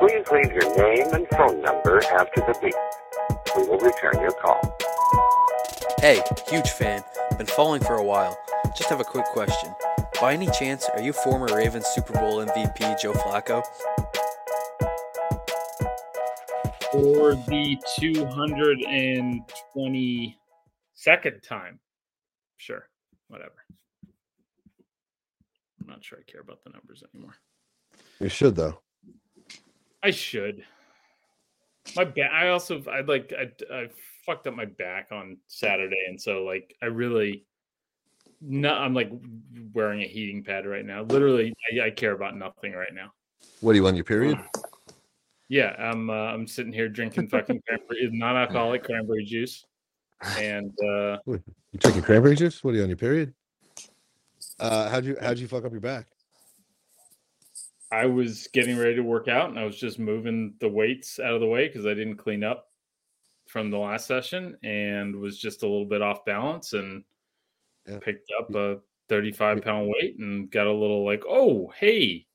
Please leave your name and phone number after the beep. We will return your call. Hey, huge fan. Been following for a while. Just have a quick question. By any chance, are you former Ravens Super Bowl MVP Joe Flacco? For the 222nd time. Sure, whatever. I'm not sure I care about the numbers anymore. You should though. I should. My back. I also. I like. I, I fucked up my back on Saturday, and so like I really. No, I'm like wearing a heating pad right now. Literally, I, I care about nothing right now. What do you want your period? Yeah, I'm. Uh, I'm sitting here drinking fucking cranberry, non-alcoholic cranberry juice, and uh, You drinking cranberry juice? What are you on your period? Uh, how'd you how'd you fuck up your back? I was getting ready to work out, and I was just moving the weights out of the way because I didn't clean up from the last session, and was just a little bit off balance, and Yeah. picked up a 35 pound weight, and got a little like, oh hey,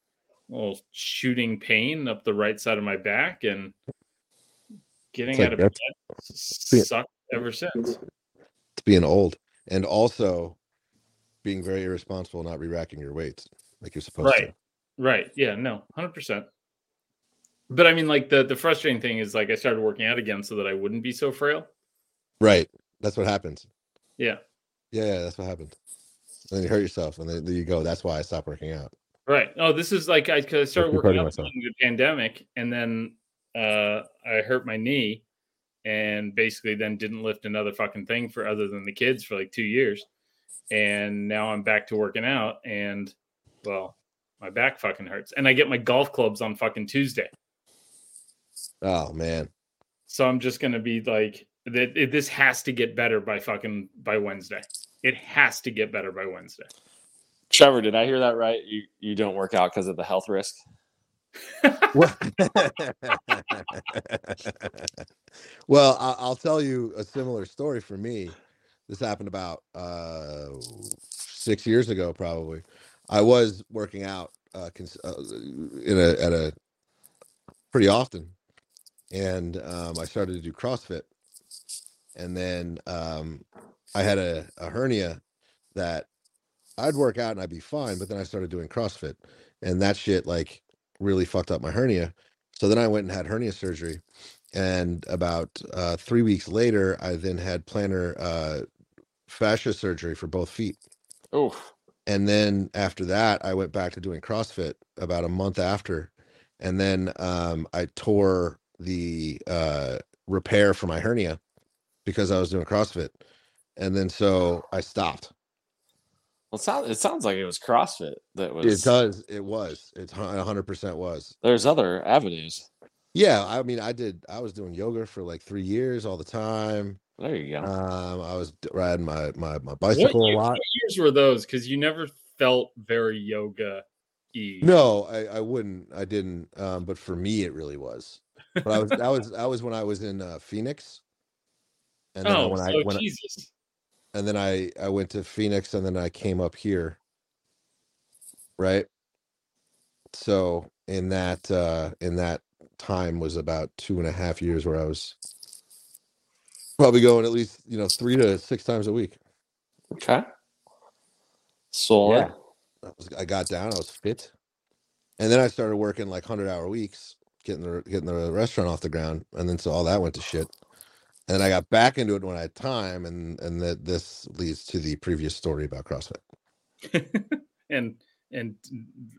little shooting pain up the right side of my back, and getting like out of bed sucked ever since. It's being old, and also being very irresponsible, not re-racking your weights like you're supposed Right. Right. Yeah. No. Hundred percent. But I mean, like the the frustrating thing is, like I started working out again so that I wouldn't be so frail. Right. That's what happens. Yeah. Yeah, yeah, that's what happens. And then you hurt yourself, and then there you go. That's why I stopped working out. Right. Oh, this is like I, 'cause I started working out myself. during the pandemic, and then uh, I hurt my knee, and basically then didn't lift another fucking thing for other than the kids for like two years, and now I'm back to working out, and well, my back fucking hurts, and I get my golf clubs on fucking Tuesday. Oh man, So I'm just gonna be like, that. it- This has to get better by fucking by Wednesday. It has to get better by Wednesday. Trevor, did I hear that right? You you don't work out because of the health risk? Well- well, I- I'll tell you a similar story for me. This happened about uh, six years ago, probably. I was working out uh, cons- uh, in a at a pretty often, and um, I started to do CrossFit, and then um, I had a, a hernia that I'd work out and I'd be fine, but then I started doing CrossFit, and that shit like really fucked up my hernia. So then I went and had hernia surgery. And about uh, three weeks later, I then had plantar uh, fascia surgery for both feet. Oh, And then after that, I went back to doing CrossFit about a month after. And then um, I tore the uh, repair for my hernia because I was doing CrossFit. And then so I stopped. well, it sounds it sounds like it was CrossFit that was. It does. It was. It's a 100% was. There's other avenues. Yeah, I mean, I did. I was doing yoga for like three years, all the time. There you go. Um, I was riding my my my What, bicycle a lot. what years were those? Because you never felt very yoga y. No, I, I wouldn't. I didn't. Um, but for me, it really was. But I was that was that was when I was in uh, Phoenix. And then Oh, when so I when I- Jesus. and then I I went to Phoenix, and then I came up here. Right. So in that uh in that time was about two and a half years where I was probably going at least you know three to six times a week. Okay. Solid. I, was, I got down. I was fit, and then I started working like hundred hour weeks, getting the getting the restaurant off the ground, and then so all that went to shit. And then I got back into it when I had time, and and that this leads to the previous story about CrossFit. and and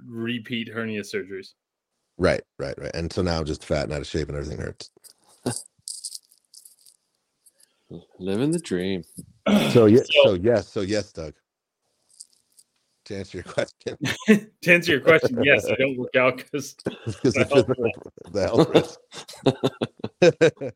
repeat hernia surgeries. Right, right, right. And so now I'm just fat and out of shape, and everything hurts. Living the dream. So yes, So- so yes, so yes, Doug. To answer your question, to answer your question, yes, I don't work out because because The the, health physical- the health risk.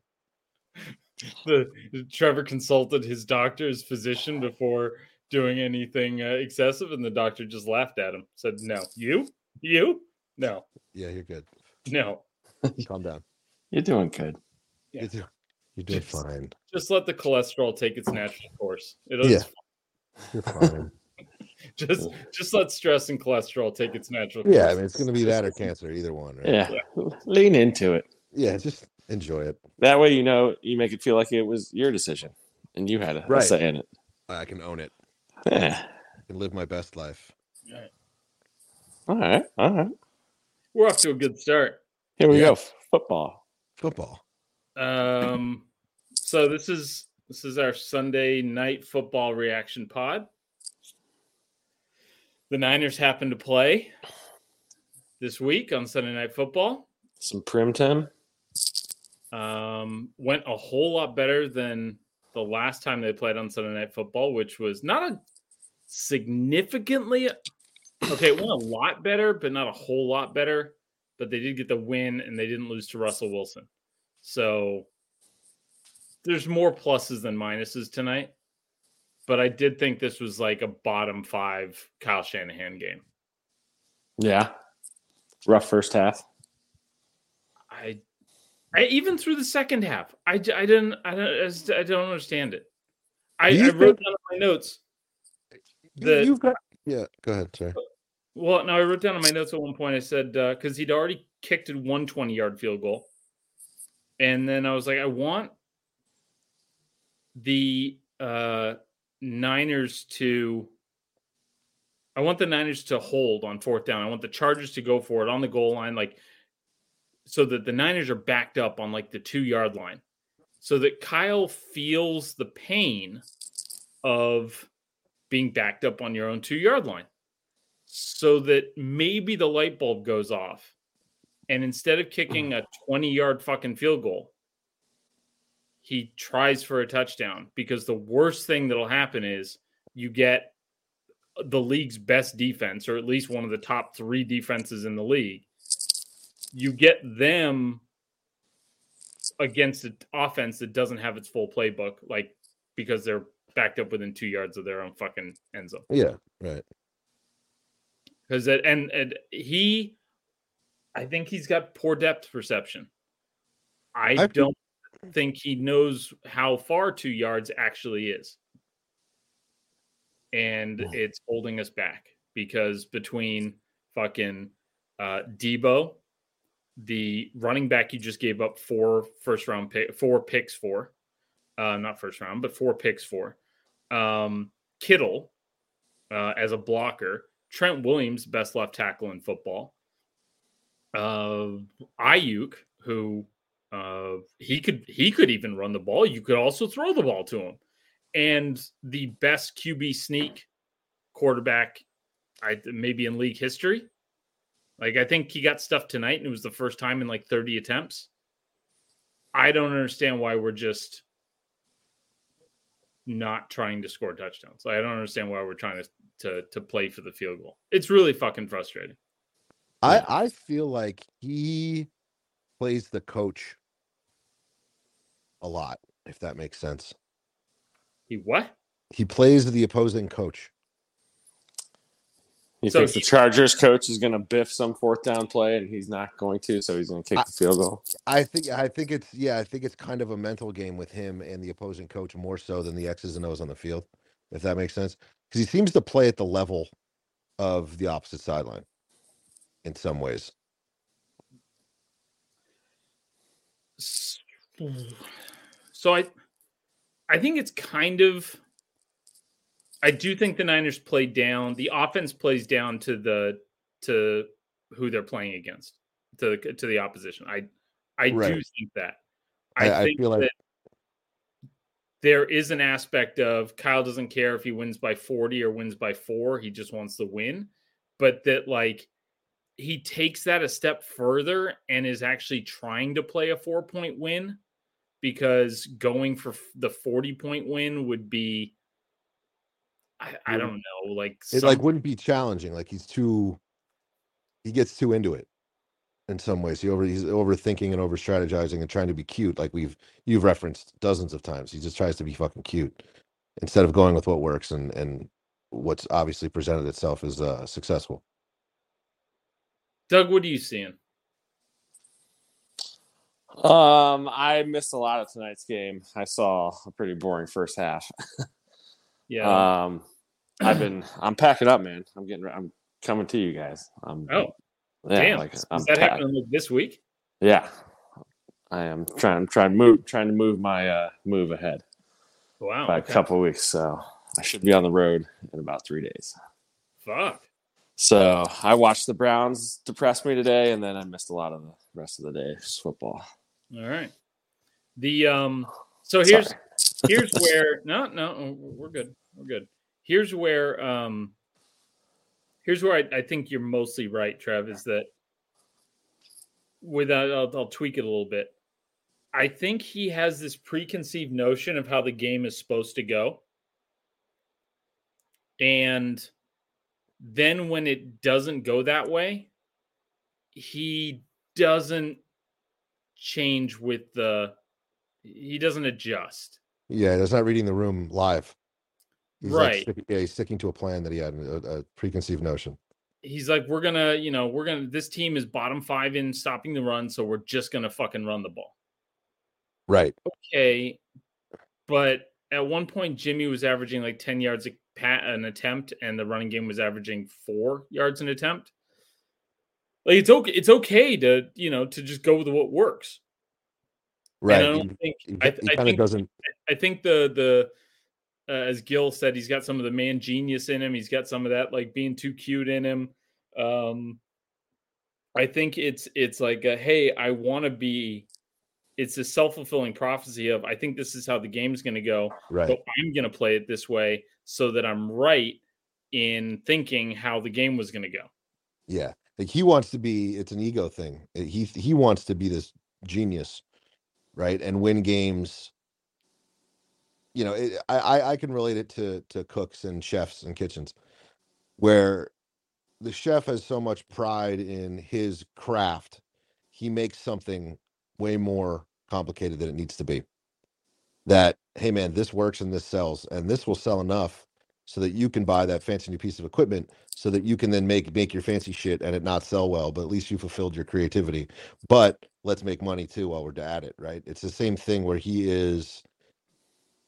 the Trevor consulted his doctor, his physician, before doing anything uh, excessive, and the doctor just laughed at him. Said, "No, you, you, no, yeah, you're good. no. Calm down. You're doing good. Yeah. You're, do- you're doing Just- fine. Just let the cholesterol take its natural course. It'll Yeah. just You're fine. just just let stress and cholesterol take its natural Yeah, I mean it's gonna be that or cancer, either one. Right? Yeah. Lean into it. yeah, just enjoy it. That way, you know, you make it feel like it was your decision and you had a, a Right. say in it. I can own it. Yeah. I can live my best life. All right. All right. We're off to a good start. Here we Yeah. go. Football. Football. Um, so this is this is our Sunday night football reaction pod. The Niners happen to play this week on Sunday Night Football. Some prim time. Um, went a whole lot better than the last time they played on Sunday Night Football, which was not a significantly okay. It went a lot better, but not a whole lot better. But they did get the win, and they didn't lose to Russell Wilson. So there's more pluses than minuses tonight. But I did think this was like a bottom five Kyle Shanahan game. Yeah. Rough first half. I, I even through the second half, I, I didn't I don't I don't understand it. I, Do I wrote think- down in my notes. You- The- You've got yeah. Go ahead, sorry. Well, no, I wrote down in my notes at one point. I said uh, because he'd already kicked a one twenty yard field goal, and then I was like, I want the uh, Niners to. I want the Niners to hold on fourth down. I want the Chargers to go for it on the goal line, like so that the Niners are backed up on like the two yard line, so that Kyle feels the pain of being backed up on your own two yard line so that maybe the light bulb goes off. And instead of kicking a 20 yard fucking field goal, he tries for a touchdown because the worst thing that'll happen is you get the league's best defense, or at least one of the top three defenses in the league. You get them against an offense that doesn't have its full playbook, like because they're backed up within two yards of their own fucking end zone Yeah, right. because it and and he i think he's got poor depth perception i, I- don't think he knows how far two yards actually is and it's holding us back because between fucking uh Deebo the running back you just gave up four first round pick four picks for uh not first round but four picks for um kittle uh, as a blocker. Trent Williams, best left tackle in football. Uh, Aiyuk, who uh, he could he could even run the ball. You could also throw the ball to him, and the best QB sneak quarterback, I maybe in league history. Like I think he got stuff tonight, and it was the first time in like thirty attempts. I don't understand why we're just not trying to score touchdowns. I don't understand why we're trying to to to play for the field goal. It's really fucking frustrating. I I feel like he plays the coach a lot, if that makes sense. He what? He plays the opposing coach. You So think the Chargers coach is going to biff some fourth down play and he's not going to, so he's going to kick I- the field goal? I think I think it's yeah, I think it's kind of a mental game with him and the opposing coach more so than the X's and O's on the field, if that makes sense. Because he seems to play at the level of the opposite sideline in some ways. Hmm. So I I think it's kind of I do think the Niners play down. The offense plays down to the to who they're playing against to the, to the opposition. I I do think that. I, I- I think feel like- there is an aspect of Kyle doesn't care if he wins by 40 or wins by 4, he just wants to win, but that like he takes that a step further and is actually trying to play a 4-point win because going for the 40 point win would be I, I don't know like It some- like wouldn't be challenging. Like he's too he gets too into it in some ways. He over he's overthinking and over strategizing and trying to be cute, like we've you've referenced dozens of times. He just tries to be fucking cute instead of going with what works and and what's obviously presented itself as uh, successful. Doug what are you seeing Um, I missed a lot of tonight's game. I saw a pretty boring first half. yeah Um, I've been. I'm packing up, man. I'm getting. I'm coming to you guys. I'm, Oh, yeah, damn! like Is I'm that packed. happening like this week? Yeah, I am trying. I'm trying to move. Trying to move my uh move ahead Wow. by okay. a couple of weeks. So I should be on the road in about three days. Fuck. So I watched the Browns depress me today, and then I missed a lot of the rest of the day. Just football. All right. The um. So here's here's where no no we're good we're good. Here's where um. Here's where I, I think you're mostly right, Trev. Is that without I'll, I'll tweak it a little bit. I think he has this preconceived notion of how the game is supposed to go. And then when it doesn't go that way, he doesn't change with the he doesn't adjust. Yeah, that's not reading the room live. He's like Right. stick- yeah, he's sticking to a plan that he had, a, a preconceived notion. He's like, we're gonna, you know, we're gonna this team is bottom five in stopping the run, so we're just gonna fucking run the ball. Right. Okay. But at one point Jimmy was averaging like 10 yards a pat an attempt, and the running game was averaging four yards an attempt. Like it's okay, it's okay to, you know, to just go with what works. Right. And I don't think he, I, I kind think doesn't. I think the the uh, as Gil said, he's got some of the man genius in him. He's got some of that like being too cute in him. Um, I think it's it's like a, hey, I want to be. It's a self fulfilling prophecy of I think this is how the game's going to go, Right. but I'm going to play it this way so that I'm right in thinking how the game was going to go. Yeah. Like he wants to be. It's an ego thing. Uh, He he wants to be this genius, right? And win games. You know, it, I I I can relate it to to cooks and chefs and kitchens, where the chef has so much pride in his craft, he makes something way more complicated than it needs to be. That hey man, this works and this sells, and this will sell enough so that you can buy that fancy new piece of equipment, so that you can then make make your fancy shit and it not sell well, but at least you fulfilled your creativity. But let's make money too while we're at it, right? It's the same thing where he is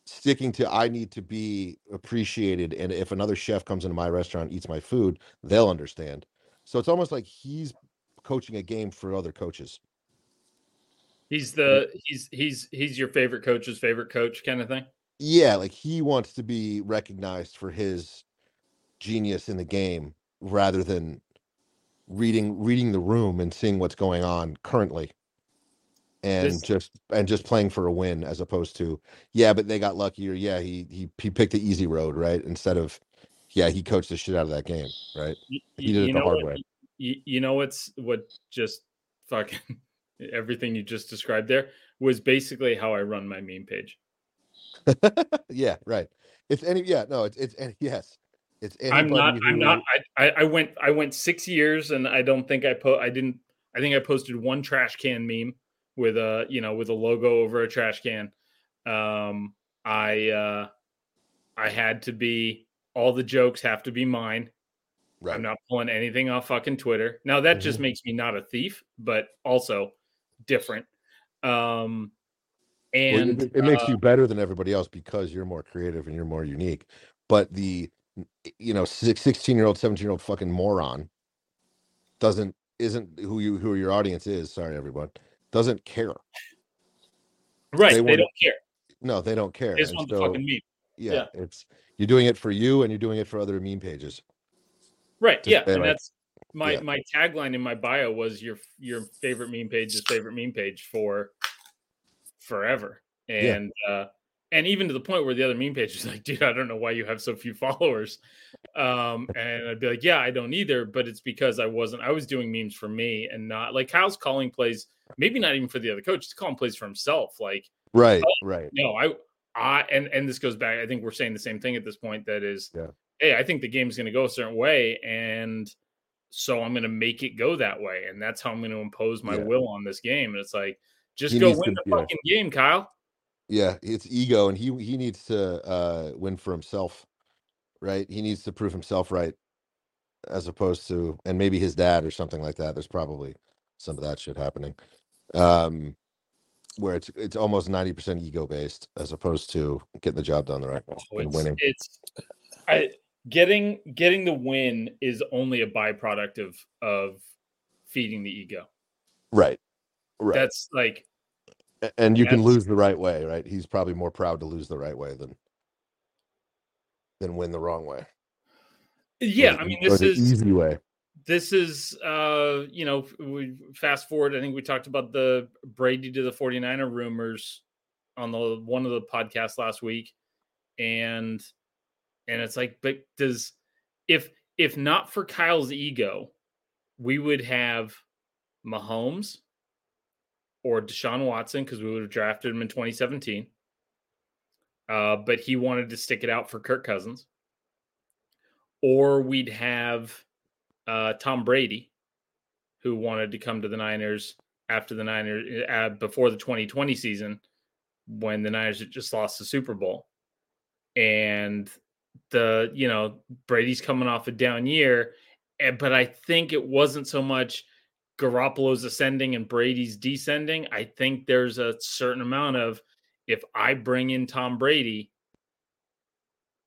sticking to I need to be appreciated, and if another chef comes into my restaurant eats my food, they'll understand. So it's almost like he's coaching a game for other coaches. He's the he's he's he's your favorite coach's favorite coach kind of thing. Yeah, like he wants to be recognized for his genius in the game rather than reading reading the room and seeing what's going on currently. And This- just and just playing for a win as opposed to yeah, but they got lucky or yeah, he he he picked the easy road, right? Instead of yeah, he coached the shit out of that game, right? Y- He did it you the know hard what, way. You, you know what's what just fucking everything you just described there was basically how I run my meme page. yeah, right. It's any yeah, no, it's it's and yes. It's I'm not. I'm not. I, I went. I went six years, and I don't think I put. I didn't. I think I posted one trash can meme with a you know with a logo over a trash can. Um, I uh, I had to be. All the jokes have to be mine. right. I'm not pulling anything off fucking Twitter. Now that just Mhm. makes me not a thief, but also different. Um, and it, it makes uh, you better than everybody else because you're more creative and you're more unique. But the you know, 16 year old, 17 year old fucking moron doesn't isn't who you who your audience is, sorry everyone, doesn't care. right, they they, don't care. No, they don't care. They want the so, fucking meme. yeah, yeah. it's you're doing it for you and you're doing it for other meme pages. Right. Just Yeah. And that's my yeah. my tagline in my bio was your your favorite meme page is favorite meme page for forever. Yeah. And uh and even to the point where the other meme page is like, dude, I don't know why you have so few followers. Um, and I'd be like, yeah, I don't either, but it's because I wasn't I was doing memes for me and not like Kyle's calling plays, maybe not even for the other coach, he's calling plays for himself. Like Right, Oh, right. no, I, I, and and this goes back. I think we're saying the same thing at this point. That is, Yeah. hey, I think the game's going to go a certain way, and so I'm going to make it go that way, and that's how I'm going to impose my Yeah. will on this game. And it's like, just He go win to- the yeah. fucking game, Kyle. Yeah, it's ego and he he needs to uh win for himself. Right? He needs to prove himself right as opposed to and maybe his dad or something like that. There's probably some of that shit happening. Um where it's it's almost 90% ego based as opposed to getting the job done the right way Oh, and winning. it's, I, getting getting the win is only a byproduct of of feeding the ego. Right. Right. That's like and you can lose the right way, right? He's probably more proud to lose the right way than than win the wrong way. yeah, I mean this is easy way. this is uh you know we fast forward i think we talked about the brady to the 49er rumors on the one of the podcasts last week and and it's like but does if if not for kyle's ego we would have mahomes or deshaun watson because we would have drafted him in 2017 uh but he wanted to stick it out for kirk cousins or we'd have uh, Tom Brady, who wanted to come to the Niners after the Niners uh, before the 2020 season when the Niners had just lost the Super Bowl. And the, you know, Brady's coming off a down year, eh, but I think it wasn't so much Garoppolo's ascending and Brady's descending. I think there's a certain amount of if I bring in Tom Brady,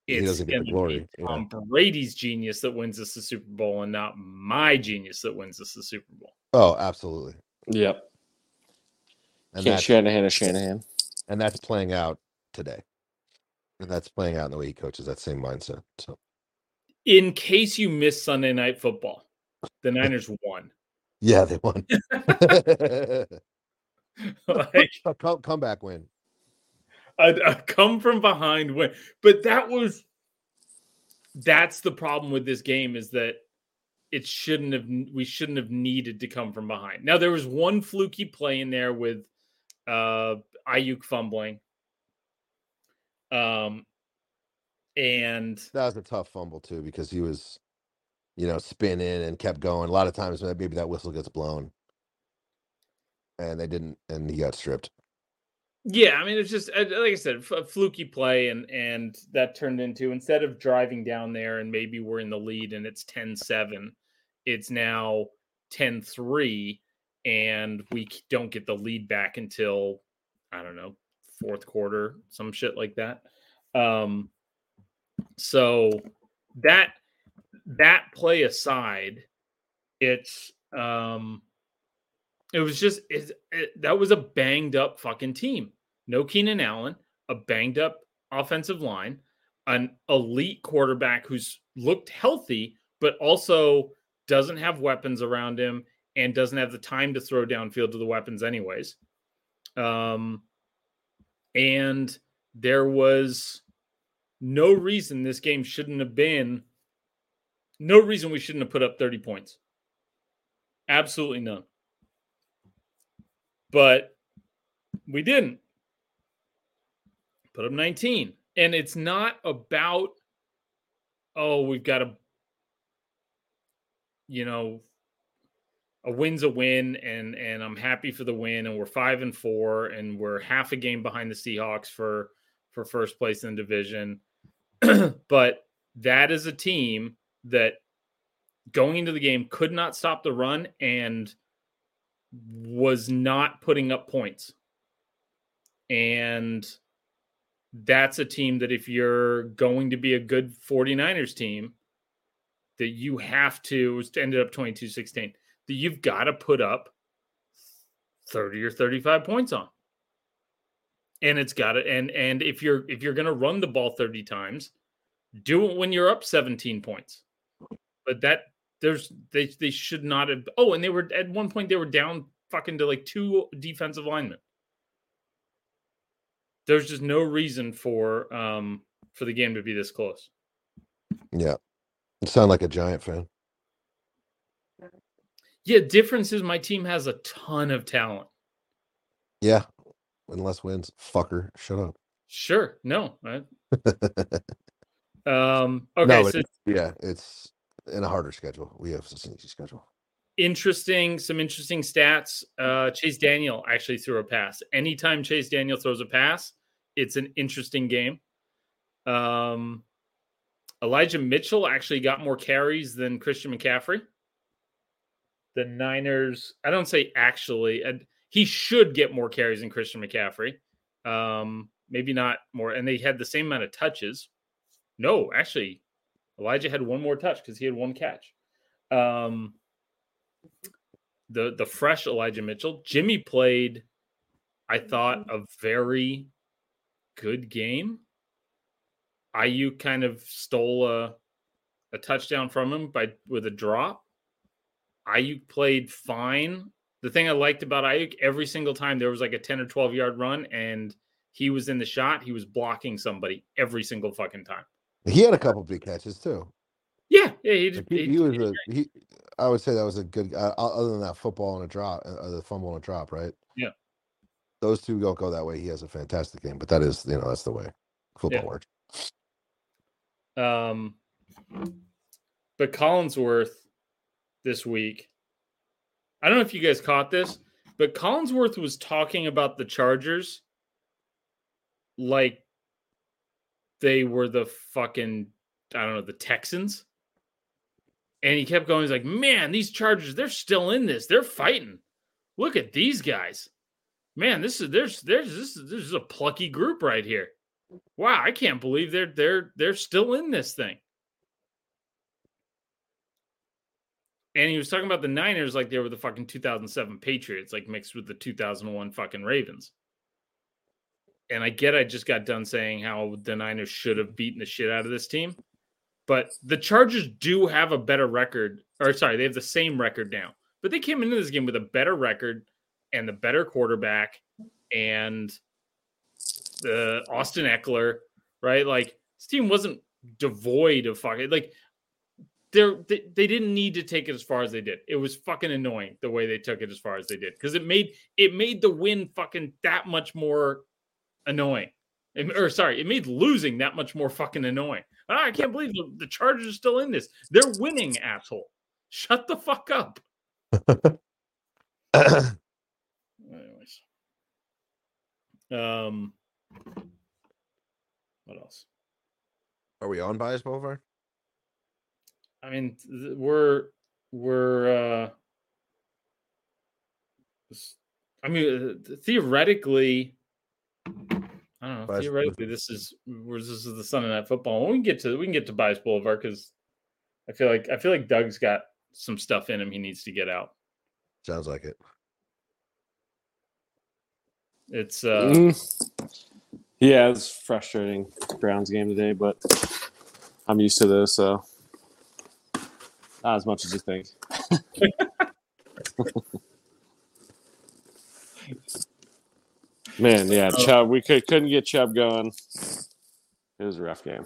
it's doesn't get the gonna glory, be yeah. Tom Brady's genius that wins us the Super Bowl and not my genius that wins us the Super Bowl. Oh, absolutely. Yep. And Can't Shanahan or Shanahan. and that's playing out today. And that's playing out in the way he coaches that same mindset. So In case you missed Sunday night football, the Niners won. Yeah, they won. like a come, comeback win. a, a come from behind win. But that was that's the problem with this game is that it shouldn't have we shouldn't have needed to come from behind. Now there was one fluky play in there with uh Aiyuk fumbling. Um and That was a tough fumble too because he was, you know, spinning and kept going. A lot of times maybe that whistle gets blown, and they didn't, and he got stripped. Yeah, I mean it's just uh, like I said, a fluky play, and and that turned into instead of driving down there and maybe we're in the lead and it's 10-7, it's now 10-3 and we don't get the lead back until I don't know fourth quarter, some shit like that. Um, so that that play aside, it's um it was just it, it, that was a banged up fucking team. No Keenan Allen, a banged up offensive line, an elite quarterback who's looked healthy, but also doesn't have weapons around him and doesn't have the time to throw downfield to the weapons, anyways. Um, and there was no reason this game shouldn't have been no reason we shouldn't have put up 30 points. Absolutely none. But we didn't. Put up 19 and it's not about oh we've got a you know a win's a win and and i'm happy for the win and we're five and four and we're half a game behind the seahawks for for first place in the division. But that is a team that going into the game could not stop the run and was not putting up points. And that's a team that if you're going to be a good 49ers team, that you have to, it ended up 22 16, that you've got to put up 30 or 35 points on. And it's got to, and and if you're if you're gonna run the ball 30 times, do it when you're up 17 points. But that there's they they should not have oh and they were at one point they were down fucking to like two defensive linemen. There's just no reason for um for the game to be this close. Yeah, you sound like a giant fan. yeah difference is my team has a ton of talent. Yeah, unless wins, fucker, shut up. sure. No I, um okay no, so it's- yeah, it's in a harder schedule. We have a sneaky schedule. interesting some interesting stats. Uh chase daniel actually threw a pass. Anytime chase daniel throws a pass it's an interesting game. Um elijah mitchell actually got more carries than christian mccaffrey. The niners i don't say actually he should get more carries than christian mccaffrey. Um maybe not more and they had the same amount of touches. No actually Elijah had one more touch because he had one catch. Um, the the fresh Elijah Mitchell, Jimmy played, I thought, a very good game. Aiyuk kind of stole a a touchdown from him by with a drop. Aiyuk played fine. The thing I liked about Aiyuk, every single time there was like a 10 or 12 yard run and he was in the shot, he was blocking somebody every single fucking time. He had a couple big catches too. Yeah, yeah, he just Like, he, he- he was a he. I would say that was a good. Uh, other than that football and a drop, uh, the fumble and a drop, right? Yeah. Those two don't go that way. He has a fantastic game, but that is you know that's the way football Yeah. works. Um, but Collinsworth this week, I don't know if you guys caught this, but Collinsworth was talking about the Chargers like they were the fucking, I don't know, the Texans. And he kept going, he's like, man, these Chargers, they're still in this. They're fighting. Look at these guys. Man, this is there's there's this is, this is a plucky group right here wow, I can't believe they're they're they're still in this thing. And he was talking about the Niners like they were the fucking 2007 Patriots, like mixed with the 2001 fucking Ravens. And I get I just got done saying how the Niners should have beaten the shit out of this team. But the Chargers do have a better record, or sorry, they have the same record now. But they came into this game with a better record and the better quarterback and the Austin Ekeler, right? Like this team wasn't devoid of fucking like they're, they they didn't need to take it as far as they did. It was fucking annoying the way they took it as far as they did because it made it made the win fucking that much more annoying. It- or sorry, it made losing that much more fucking annoying. Ah, I can't believe the, the Chargers are still in this. They're winning, asshole. Shut the fuck up. Anyways. Um what else? Are we on bias boulevard? I mean, th- we're we're uh s- I mean uh, theoretically I don't know. Bias- Theoretically, this is this is the Sunday Night Football. When We can get to we can get to Bias Boulevard because I feel like I feel like Doug's got some stuff in him he needs to get out. Sounds like it. It's uh Mm. Yeah, it's frustrating Browns game today, but I'm used to this, so not as much as you think. Man, yeah, Oh. Chubb. We could, couldn't get Chubb going. It was a rough game.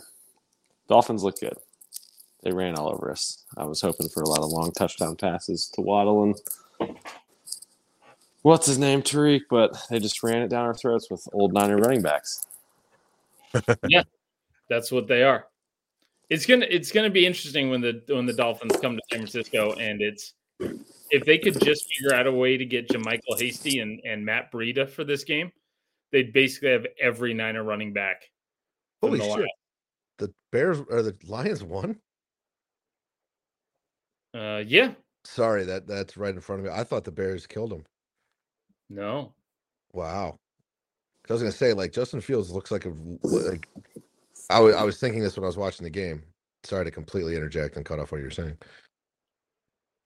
Dolphins look good. They ran all over us. I was hoping for a lot of long touchdown passes to Waddle and what's his name, Tyreek, but they just ran it down our throats with old Niner running backs. Yeah, that's what they are. It's gonna it's gonna be interesting when the when the Dolphins come to San Francisco and it's if they could just figure out a way to get JaMycal Hasty and, and Matt Breida for this game, they'd basically have every Niner running back. Holy the shit! line. The Bears or the Lions won. Uh, yeah, Sorry, that that's right in front of me. I thought the Bears killed him. no, Wow. I was gonna say like Justin Fields looks like a like. I was I was thinking this when I was watching the game. Sorry to completely interject and cut off what you're saying.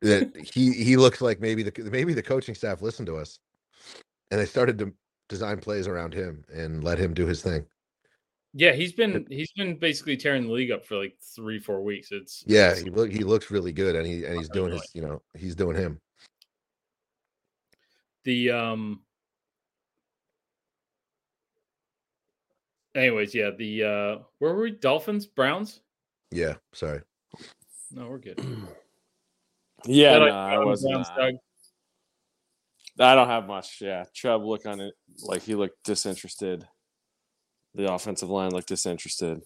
That he he looks like maybe the maybe the coaching staff listened to us, and they started to design plays around him and let him do his thing. yeah, he's been he's been basically tearing the league up for like three four weeks. It's Yeah, it's- he look he looks really good, and he and he's doing his you know he's doing him. the um. Anyways, yeah, the uh, where were we? Dolphins, Browns? Yeah, sorry. No, we're good. Yeah, no, I- I wasn't. Browns, uh, Doug? I don't have much. Yeah, Chubb look on it like he looked disinterested. The offensive line looked disinterested.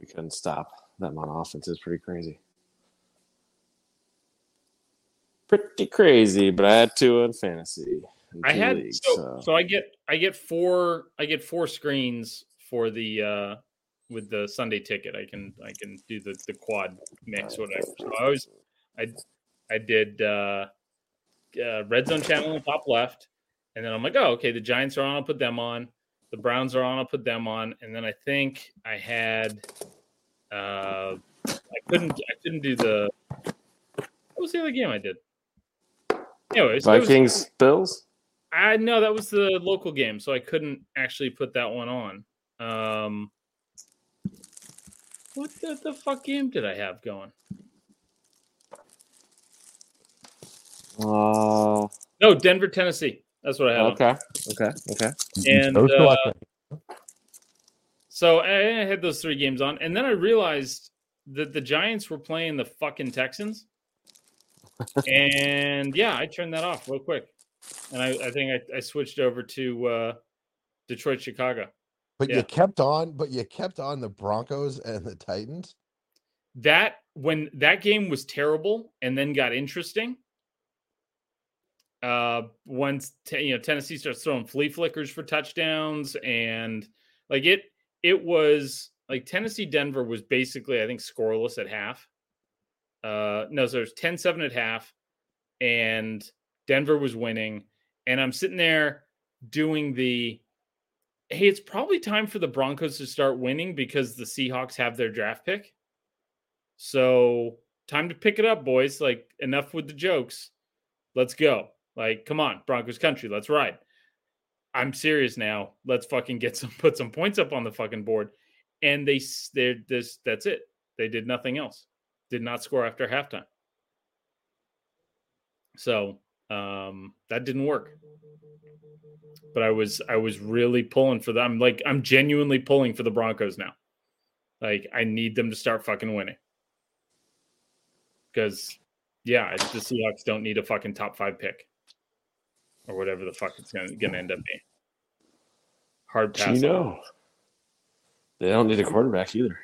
We couldn't stop them on offense. It's pretty crazy. Pretty crazy, but I had two in fantasy. in I had leagues, so, so I get I get four I get four screens for the uh with the Sunday ticket. I can I can do the the quad mix whatever. So I always I I did uh, uh red zone channel on the top left, and then I'm like, oh okay, the Giants are on. I'll put them on. The Browns are on. I'll put them on, and then I think I had Uh, I couldn't. I couldn't do the. What was the other game I did? Anyways, it was- Vikings, Bills. I know that was the local game, so I couldn't actually put that one on. Um, what the, the fuck game did I have going? Oh, No, Denver, Tennessee. That's what I have. okay, okay, okay. And uh, so I I had those three games on, and then I realized that the Giants were playing the fucking Texans. and yeah, I turned that off real quick, and I, I think I, I switched over to uh, Detroit, Chicago. but yeah. you kept on, but you kept on the Broncos and the Titans. that when that game was terrible and then got interesting uh once te- you know tennessee starts throwing flea flickers for touchdowns and like it it was like tennessee denver was basically i think scoreless at half uh no so there's 10-7 at half and denver was winning and i'm sitting there doing the hey it's probably time for the broncos to start winning because the seahawks have their draft pick so time to pick it up, boys. Like enough with the jokes. Let's go. Like, come on, Broncos country. Let's ride. I'm serious now. Let's fucking get some put some points up on the fucking board. And they they're this that's it. They did nothing else. Did not score after halftime. So um that didn't work. But I was I was really pulling for them. Like I'm genuinely pulling for the Broncos now. Like I need them to start fucking winning because yeah, the Seahawks don't need a fucking top five pick or whatever the fuck it's gonna, gonna end up being. Hard pass. You know, they don't need a quarterback either.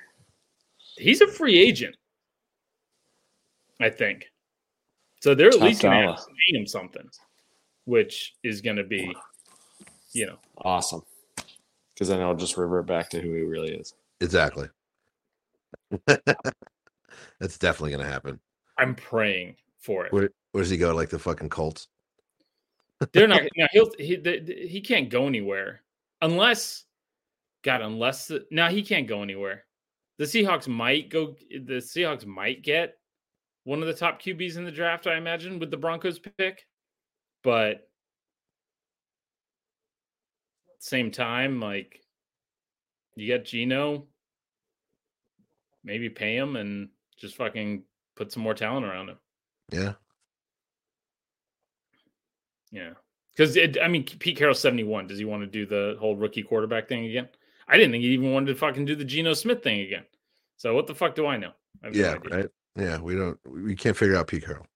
He's a free agent, I think. So they're at Top least gonna have to pay him something, which is gonna be, you know, Awesome, because then I'll just revert back to who he really is. Exactly. That's definitely gonna happen. I'm praying for it. Where, where does he go? Like the fucking Colts? They're not. Now he'll he he can't go anywhere unless, God, unless the, now he can't go anywhere. The Seahawks might go. The Seahawks might get one of the top QBs in the draft. I imagine with the Broncos pick, but same time, like you got Geno, maybe pay him and just fucking put some more talent around him. Yeah. Yeah. Because, I mean, Pete Carroll's 71. Does he want to do the whole rookie quarterback thing again? I didn't think he even wanted to fucking do the Geno Smith thing again. So what the fuck do I know? I have no Yeah. Right. Yeah. We don't. We can't figure out Pete Carroll.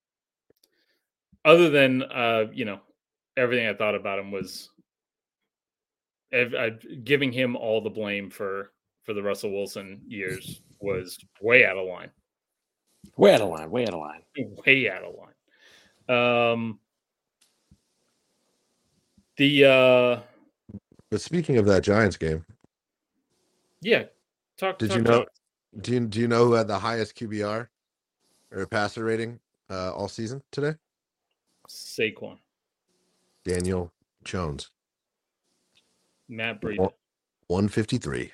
Other than, uh, you know, everything I thought about him was ev- uh, giving him all the blame for for the Russell Wilson years was way out of line. Way out of line. Way out of line. way out of line. Um, the uh, But speaking of that Giants game, yeah, talk. Did talk you know- us. do you do you know who had the highest QBR or passer rating uh, all season today? Saquon, Daniel Jones, Matt Breida, one fifty three.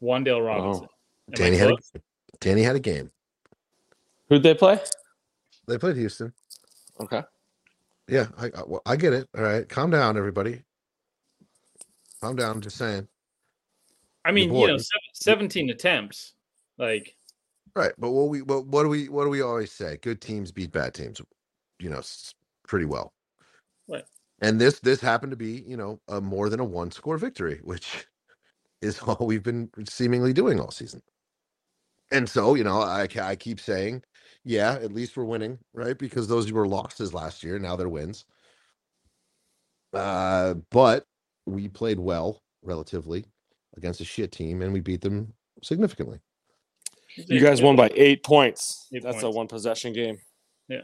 Wan'Dale Robinson? Am Danny had a, close? Danny had a game. Who'd they play? They played Houston. Okay. Yeah, I I, well, I get it. All right, calm down, everybody. Calm down. Just saying. I mean, you know, seventeen attempts. Like, Right, but what we what, what do we what do we always say? Good teams beat bad teams, you know, s- pretty well. Right. And this this happened to be, you know, a more than a one score victory, which is all we've been seemingly doing all season. And so, you know, I ca- I keep saying, yeah, at least we're winning, right? Because those were losses last year, now they're wins. Uh, but we played well relatively against a shit team, and we beat them significantly. You guys won by eight points. Eight That's a one possession game. Yeah.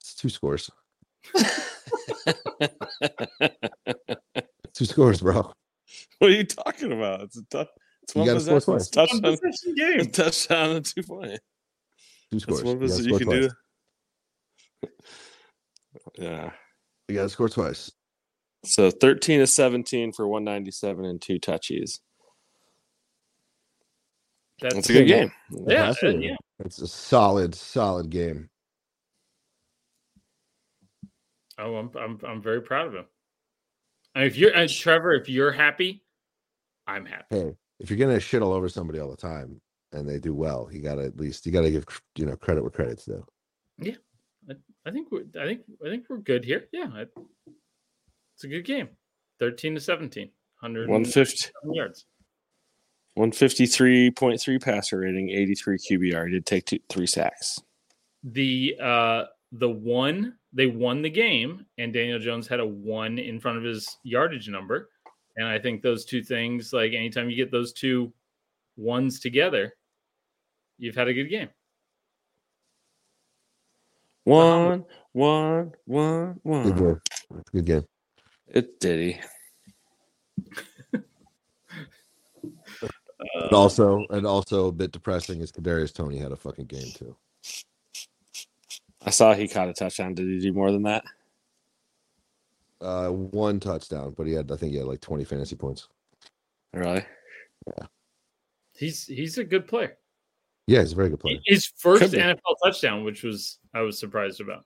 It's two scores. Two scores, bro. What are you talking about? It's a tough. It's You one gotta score possession. It's One touchdown. possession A game. touchdown and two point. Two That's scores. one You gotta possession. You score can twice. do. Yeah. You got to score twice. So 13 to 17 for 197 and two touchies. That's, That's a good game. Yeah, Absolutely. yeah. It's a solid, solid game. Oh, I'm I'm I'm very proud of him. And if you're and Trevor, if you're happy, I'm happy. Hey, if you're gonna shit all over somebody all the time and they do well, you gotta at least you gotta give you know credit where credit's due. I, I think we're I think I think we're good here. Yeah, I, it's a good game. Thirteen to 17, 150, yards. 153.3 passer rating, 83 QBR. He did take two, three sacks. The uh the one they won the game, and Daniel Jones had a one in front of his yardage number, and I think those two things, like anytime you get those two ones together, you've had a good game. One, one, one, one. Good game. It's a good game. It did he. And also, and also a bit depressing is Kadarius Toney had a fucking game too. I saw he caught a touchdown. Did he do more than that? Uh, one touchdown, but he had I think he had like 20 fantasy points. Really? Yeah. He's he's a good player. Yeah, he's a very good player. His first NFL touchdown, which was I was surprised about.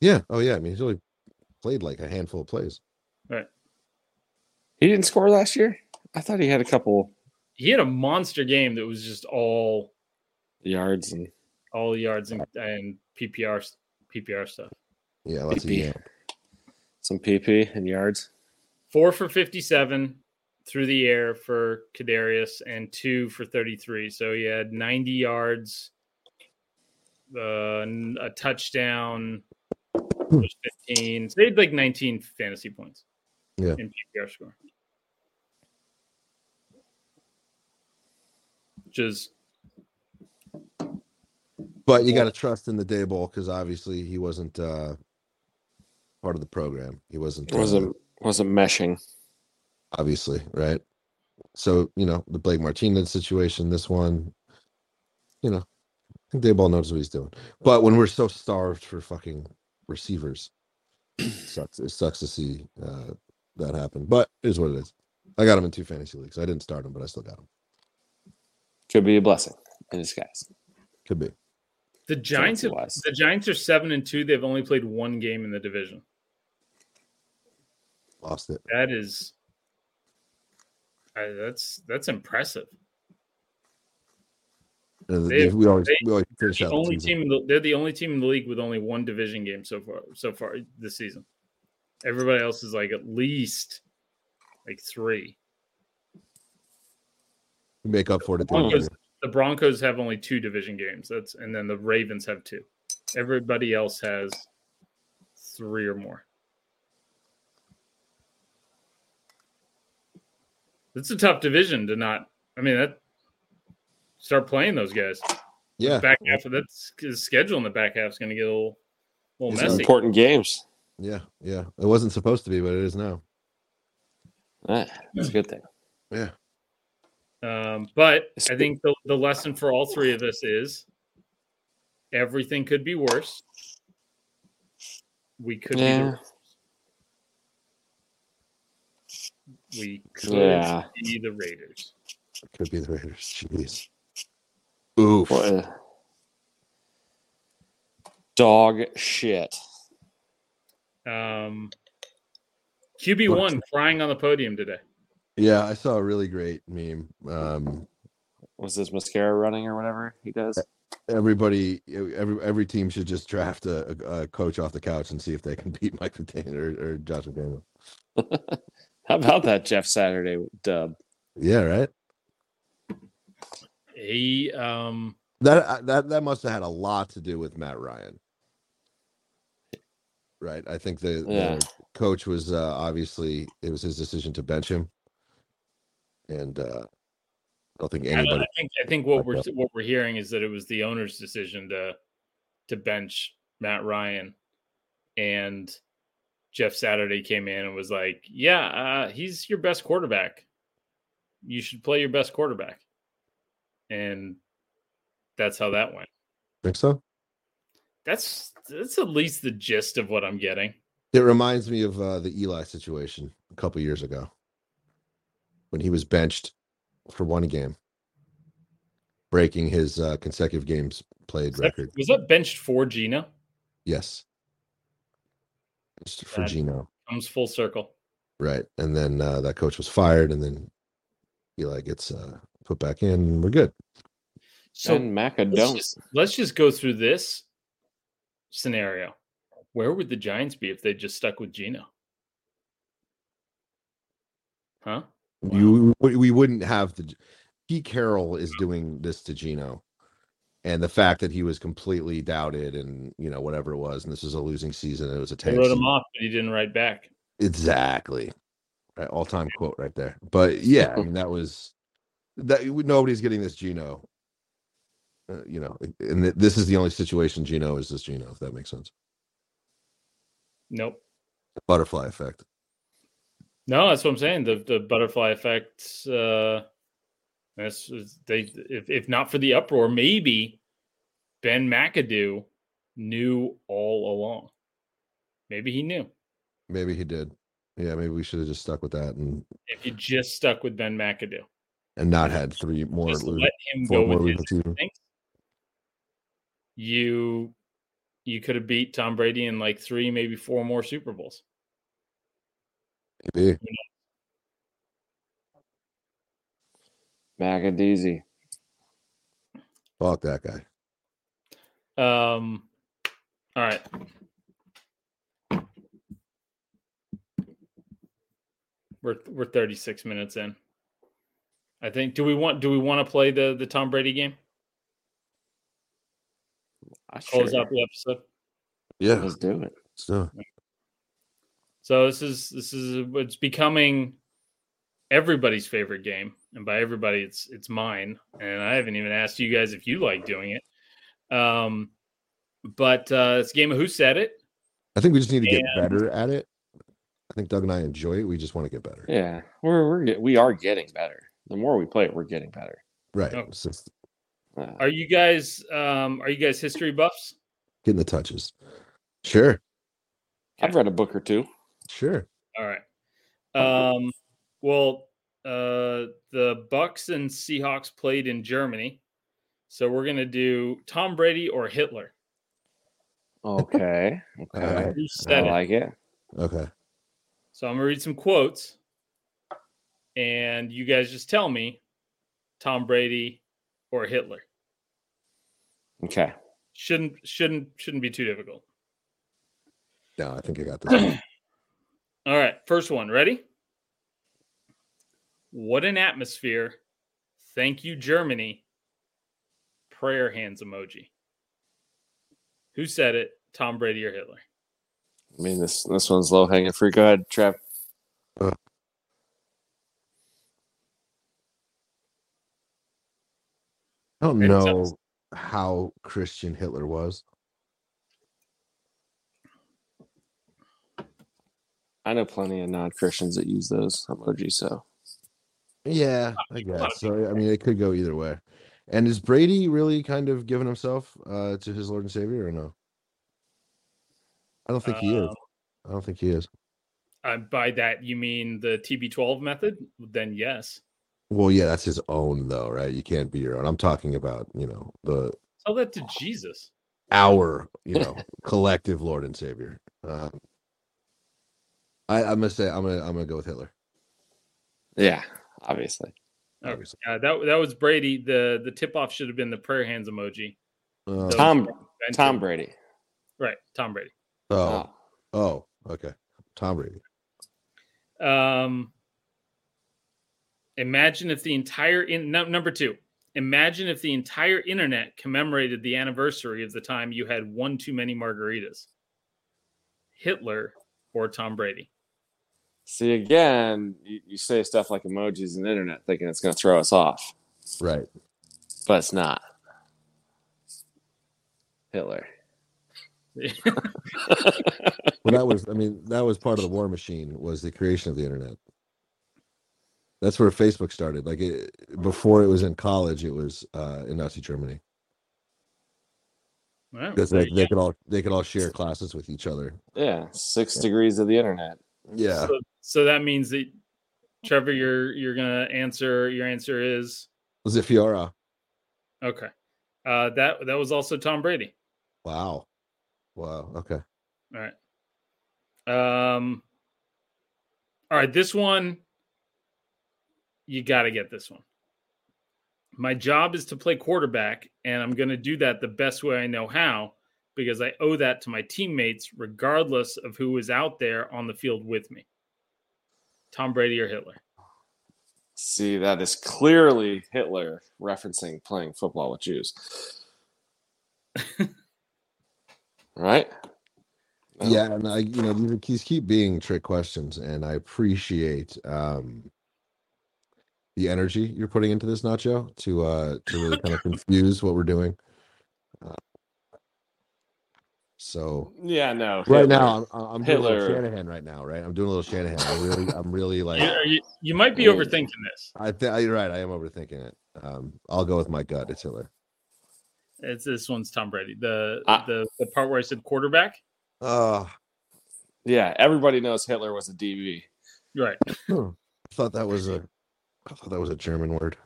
Yeah. Oh yeah. I mean, he's only played like a handful of plays. Right. He didn't score last year? I thought he had a couple He had a monster game that was just all yards and all yards and, and PPR PPR stuff. Yeah, lots of PP. yeah. some PP and yards. Four for fifty-seven through the air for Kadarius, and two for thirty-three. So he had ninety yards, uh, n- a touchdown, was fifteen. So they had like nineteen fantasy points. Yeah. in PPR score, which is But you got to trust in the Daboll because obviously he wasn't uh part of the program. He wasn't. Wasn't wasn't meshing. obviously right. So you know the Blake Martinez situation. This one, you know, I think Daboll knows what he's doing. But when we're so starved for fucking receivers, it sucks. It sucks to see uh, that happen. But it is what it is. I got him in two fantasy leagues. I didn't start him, but I still got him. Could be a blessing in disguise. Could be. The Giants. Have, the Giants are seven and two. They've only played one game in the division. Lost it. That is, uh, that's that's impressive. And They- we always they- we always finish The out the only season. team, in the, they're the only team in the league with only one division game so far. So far this season, everybody else is like at least like three. We make up for it at the end of the Broncos, year. the Broncos have only two division games. That's and then the Ravens have two. Everybody else has three or more. It's a tough division to not. I mean, that start playing those guys. Yeah, Back half of that's his schedule in the back half is going to get a little, little It's messy. Important games. yeah, yeah. It wasn't supposed to be, but it is now. That's a good thing. Yeah. Um, but I think the, the lesson for all three of us is everything could be worse. We could be Yeah. the. We could Yeah. be the Raiders. Could be the Raiders. Jeez. Oof. What a- Dog shit. Um, QB one crying on the podium today. Yeah, I saw a really great meme. Um, Was this mascara running or whatever he does? everybody, every every team should just draft a, a, a coach off the couch and see if they can beat Mike McDaniel or, or Josh McDaniel. How about that Jeff Saturday dub? Yeah, right. He um That uh, that that must have had a lot to do with Matt Ryan. Right. I think the, Yeah. the coach was uh, obviously it was his decision to bench him, and uh, I don't think anybody. I think I think what we're what we're hearing is that it was the owner's decision to to bench Matt Ryan, and Jeff Saturday came in and was like, "Yeah, uh, he's your best quarterback. You should play your best quarterback," and that's how that went. Think so? That's that's at least the gist of what I'm getting. It reminds me of uh, the Eli situation a couple years ago when he was benched for one game, breaking his uh, consecutive games played Was that- record. Was that benched for Geno? Yes. Just for That- Geno. Comes full circle. Right. And then uh, that coach was fired, and then Eli gets uh, put back in. And we're good. So and Maca let's don't. just, let's just go through this scenario. Where would the Giants be if they just stuck with Geno? Huh? You we wouldn't have the Pete Carroll is doing this to Geno. And the fact that he was completely doubted and you know, whatever it was, and this was a losing season, it was a They tank wrote him off, but he didn't write back. Exactly. Right, all time quote right there. But yeah, I mean that was that nobody's getting this Geno. Uh, you know, and th- this is the only situation Geno is this Geno, if that makes sense. Nope. Butterfly effect. No, that's what I'm saying. The the butterfly effect. Uh, that's they. If if not for the uproar, maybe Ben McAdoo knew all along. Maybe he knew. Maybe he did. Yeah, maybe we should have just stuck with that and If you just stuck with Ben McAdoo, and not had three more just let him go with his you you could have beat Tom Brady in like three, maybe four more Super Bowls. Maybe. Macadeezy. Fuck that guy. Um, all right. We're we're 36 minutes in. I think. Do we want do we want to play the the Tom Brady game? I Close sure. out the episode. Yeah. Let's do it. So So this is this is it's becoming everybody's favorite game, and by everybody, it's it's mine. And I haven't even asked you guys if you like doing it. Um, but uh, it's a game of who said it. I think we just need to get And- better at it. I think Doug and I enjoy it. We just want to get better. Yeah, we're we're we are getting better. The more we play it, we're getting better. Right. Oh. Just Uh, Are you guys um are you guys history buffs? getting the touches. Sure. I've read a book or two. Sure. All right. Um well uh the Bucks and Seahawks played in Germany. So we're gonna do Tom Brady or Hitler. Okay. Okay. Alright. Who I said it? like it. Okay. So I'm gonna read some quotes, and you guys just tell me Tom Brady or Hitler. Okay. Shouldn't shouldn't shouldn't be too difficult. No, I think I got this. one. All right, first one. Ready? What an atmosphere! Thank you, Germany. Prayer hands emoji. Who said it? Tom Brady or Hitler? I mean this this one's low hanging fruit. Go ahead, Trev. Uh. I don't know how Christian Hitler was. I know plenty of non Christians that use those emojis. So Yeah, I guess. So I mean, it could go either way. And is Brady really kind of giving himself uh, to his Lord and Savior, or no? I don't think he is. Um, I don't think he is. Uh, by that you mean the TB12 method? Then yes. Well, yeah, that's his own though, right? You can't be your own. I'm talking about you know the Tell that to Jesus. our you know collective Lord and Savior. Um, I, I'm gonna say I'm gonna I'm gonna go with Hitler. yeah, obviously. Obviously. Uh, that that was Brady. The the tip off should have been the prayer hands emoji. Uh, Tom- Tom Brady. Right, Tom Brady. oh, Oh. oh, okay. Tom Brady. Um, imagine if the entire in no, number two. Imagine if the entire internet commemorated the anniversary of the time you had one too many margaritas. Hitler or Tom Brady. See again, you, you say stuff like emojis and internet thinking it's going to throw us off, Right. but it's not. Hitler. Well, that was. I mean, that was part of the war machine. Was the creation of the internet. That's where Facebook started. Like it, before it was in college, it was uh, in Nazi Germany. Because there they, they could all they could all share classes with each other. Yeah, six degrees of the internet. Yeah. So, so that means that Trevor, you're you're gonna answer. Your answer is Was okay. Uh, that that was also Tom Brady. Wow. Wow. Okay. All right. Um. All right. This one, you got to get this one. My job is to play quarterback, and I'm going to do that the best way I know how because I owe that to my teammates, regardless of who is out there on the field with me. Tom Brady or Hitler? See, that is clearly Hitler referencing playing football with Jews. right? No. Yeah, and I, you know, these, these keep being trick questions, and I appreciate um the energy you're putting into this, Nacho, to uh to really kind of confuse what we're doing. Uh, so Yeah, no. right Hitler. now, I'm, I'm doing a little Shanahan right now, right? I'm doing a little Shanahan. I'm really, I'm really like, You, you, you might be Yeah. overthinking this. I think you're right. I am overthinking it. Um, I'll go with my gut. It's Hitler. It's this one's Tom Brady. The the the part where I said quarterback. Oh, Yeah, everybody knows Hitler was a DB. Right. I thought that was a, I thought that was a German word.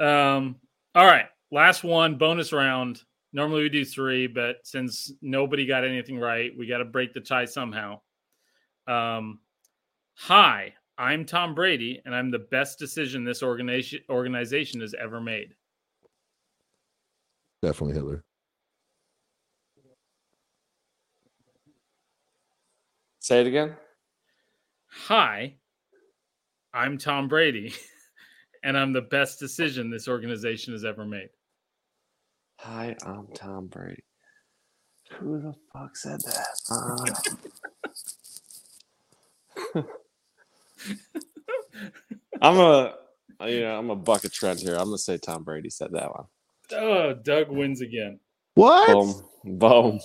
Um. All right. Last one. Bonus round. Normally we do three, but since nobody got anything right, we got to break the tie somehow. Um. Hi, I'm Tom Brady, and I'm the best decision this organization organization has ever made. Definitely Hitler. Say it again. Hi, I'm Tom Brady, and I'm the best decision this organization has ever made. Hi, I'm Tom Brady. Who the fuck said that? Uh, I'm a, you know, I'm a bucket trend here. I'm gonna say Tom Brady said that one. Oh, Doug wins again. What? Boom, boom.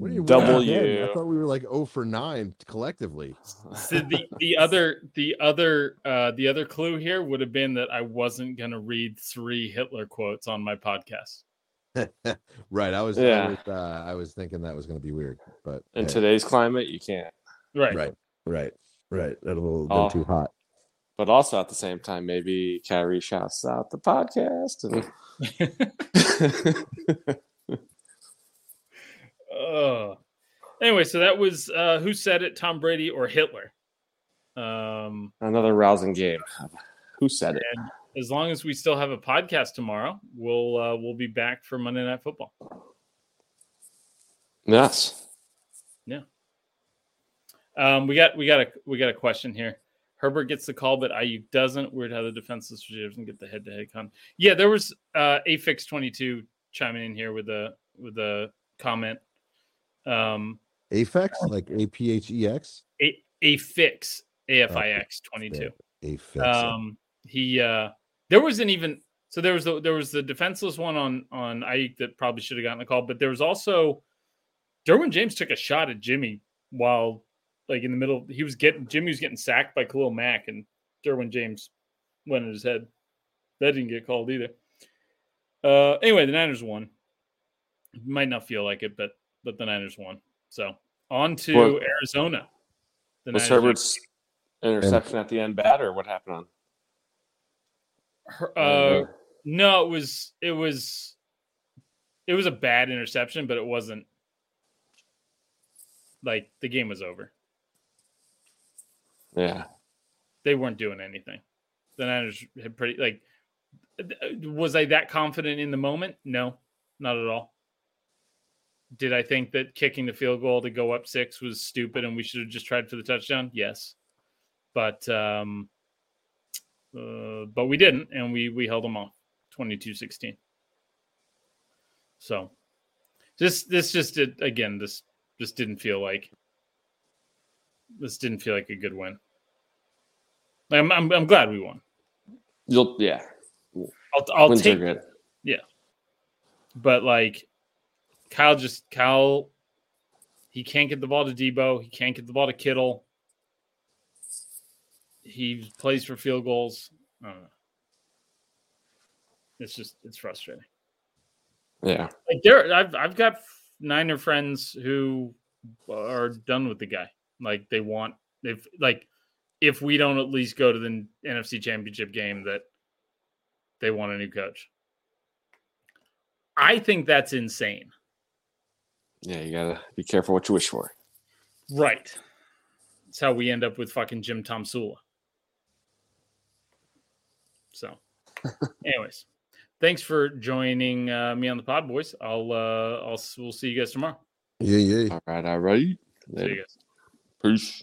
What do you Double win again? U. I thought we were like 0 for 9 collectively. So the, the other the other uh the other clue here would have been that I wasn't gonna read three Hitler quotes on my podcast. right. I was, I Yeah. was, uh, I was thinking that was going to be weird, but In hey, today's climate, you can't. Right. right, right, right. That's a little Oh. too hot. But also at the same time, maybe Kyrie shouts out the podcast. And... Oh. Anyway, so that was uh who said it, Tom Brady or Hitler? Um Another rousing game. Who said it? as long as we still have a podcast tomorrow, we'll uh we'll be back for Monday Night Football. Yes. Yeah. Um, we got we got a we got a question here. Herbert gets the call, but Aiyuk doesn't. Weird how the defenseless doesn't get the head to head con. Yeah, there was uh Afix twenty two chiming in here with a with a comment. Um, Aphex, like A P H E X. a Afix A F I X twenty two. Aphex. Um, he uh, there wasn't even so there was the there was the defenseless one on on Ike that probably should have gotten the call, but there was also Derwin James took a shot at Jimmy while like in the middle. He was getting Jimmy was getting sacked by Khalil Mack, and Derwin James went in his head. That didn't get called either. Uh, anyway, the Niners won. Might not feel like it, but but the Niners won. So on to Well- Arizona. The Was Niners- Herbert's interception at the end bad, or what happened on? Her- uh, no, it was it was it was a bad interception, but it wasn't like the game was over. yeah. They weren't doing anything. The Niners had pretty like was I that confident in the moment? No, not at all. Did I think that kicking the field goal to go up six was stupid and we should have just tried for the touchdown? Yes. But um uh, but we didn't and we we held them off 22-16. So this this just did again this just didn't feel like this didn't feel like a good win. I'm I'm, I'm glad we won. You'll yeah. I'll I'll Wins take are good. but like Kyle just Kyle he can't get the ball to Deebo, he can't get the ball to Kittle. He plays for field goals. I don't know. It's just it's frustrating. Yeah. Like there, I've I've got Niner friends who are done with the guy. Like they want if like if we don't at least go to the NFC Championship game, that they want a new coach. I think that's insane. Yeah, you gotta be careful what you wish for. Right. That's how we end up with fucking Jim Tomsula. So, anyways, thanks for joining uh, me on the pod, boys. I'll uh, I'll we'll see you guys tomorrow. Yeah, yeah. All right, all right. See you guys. Peace.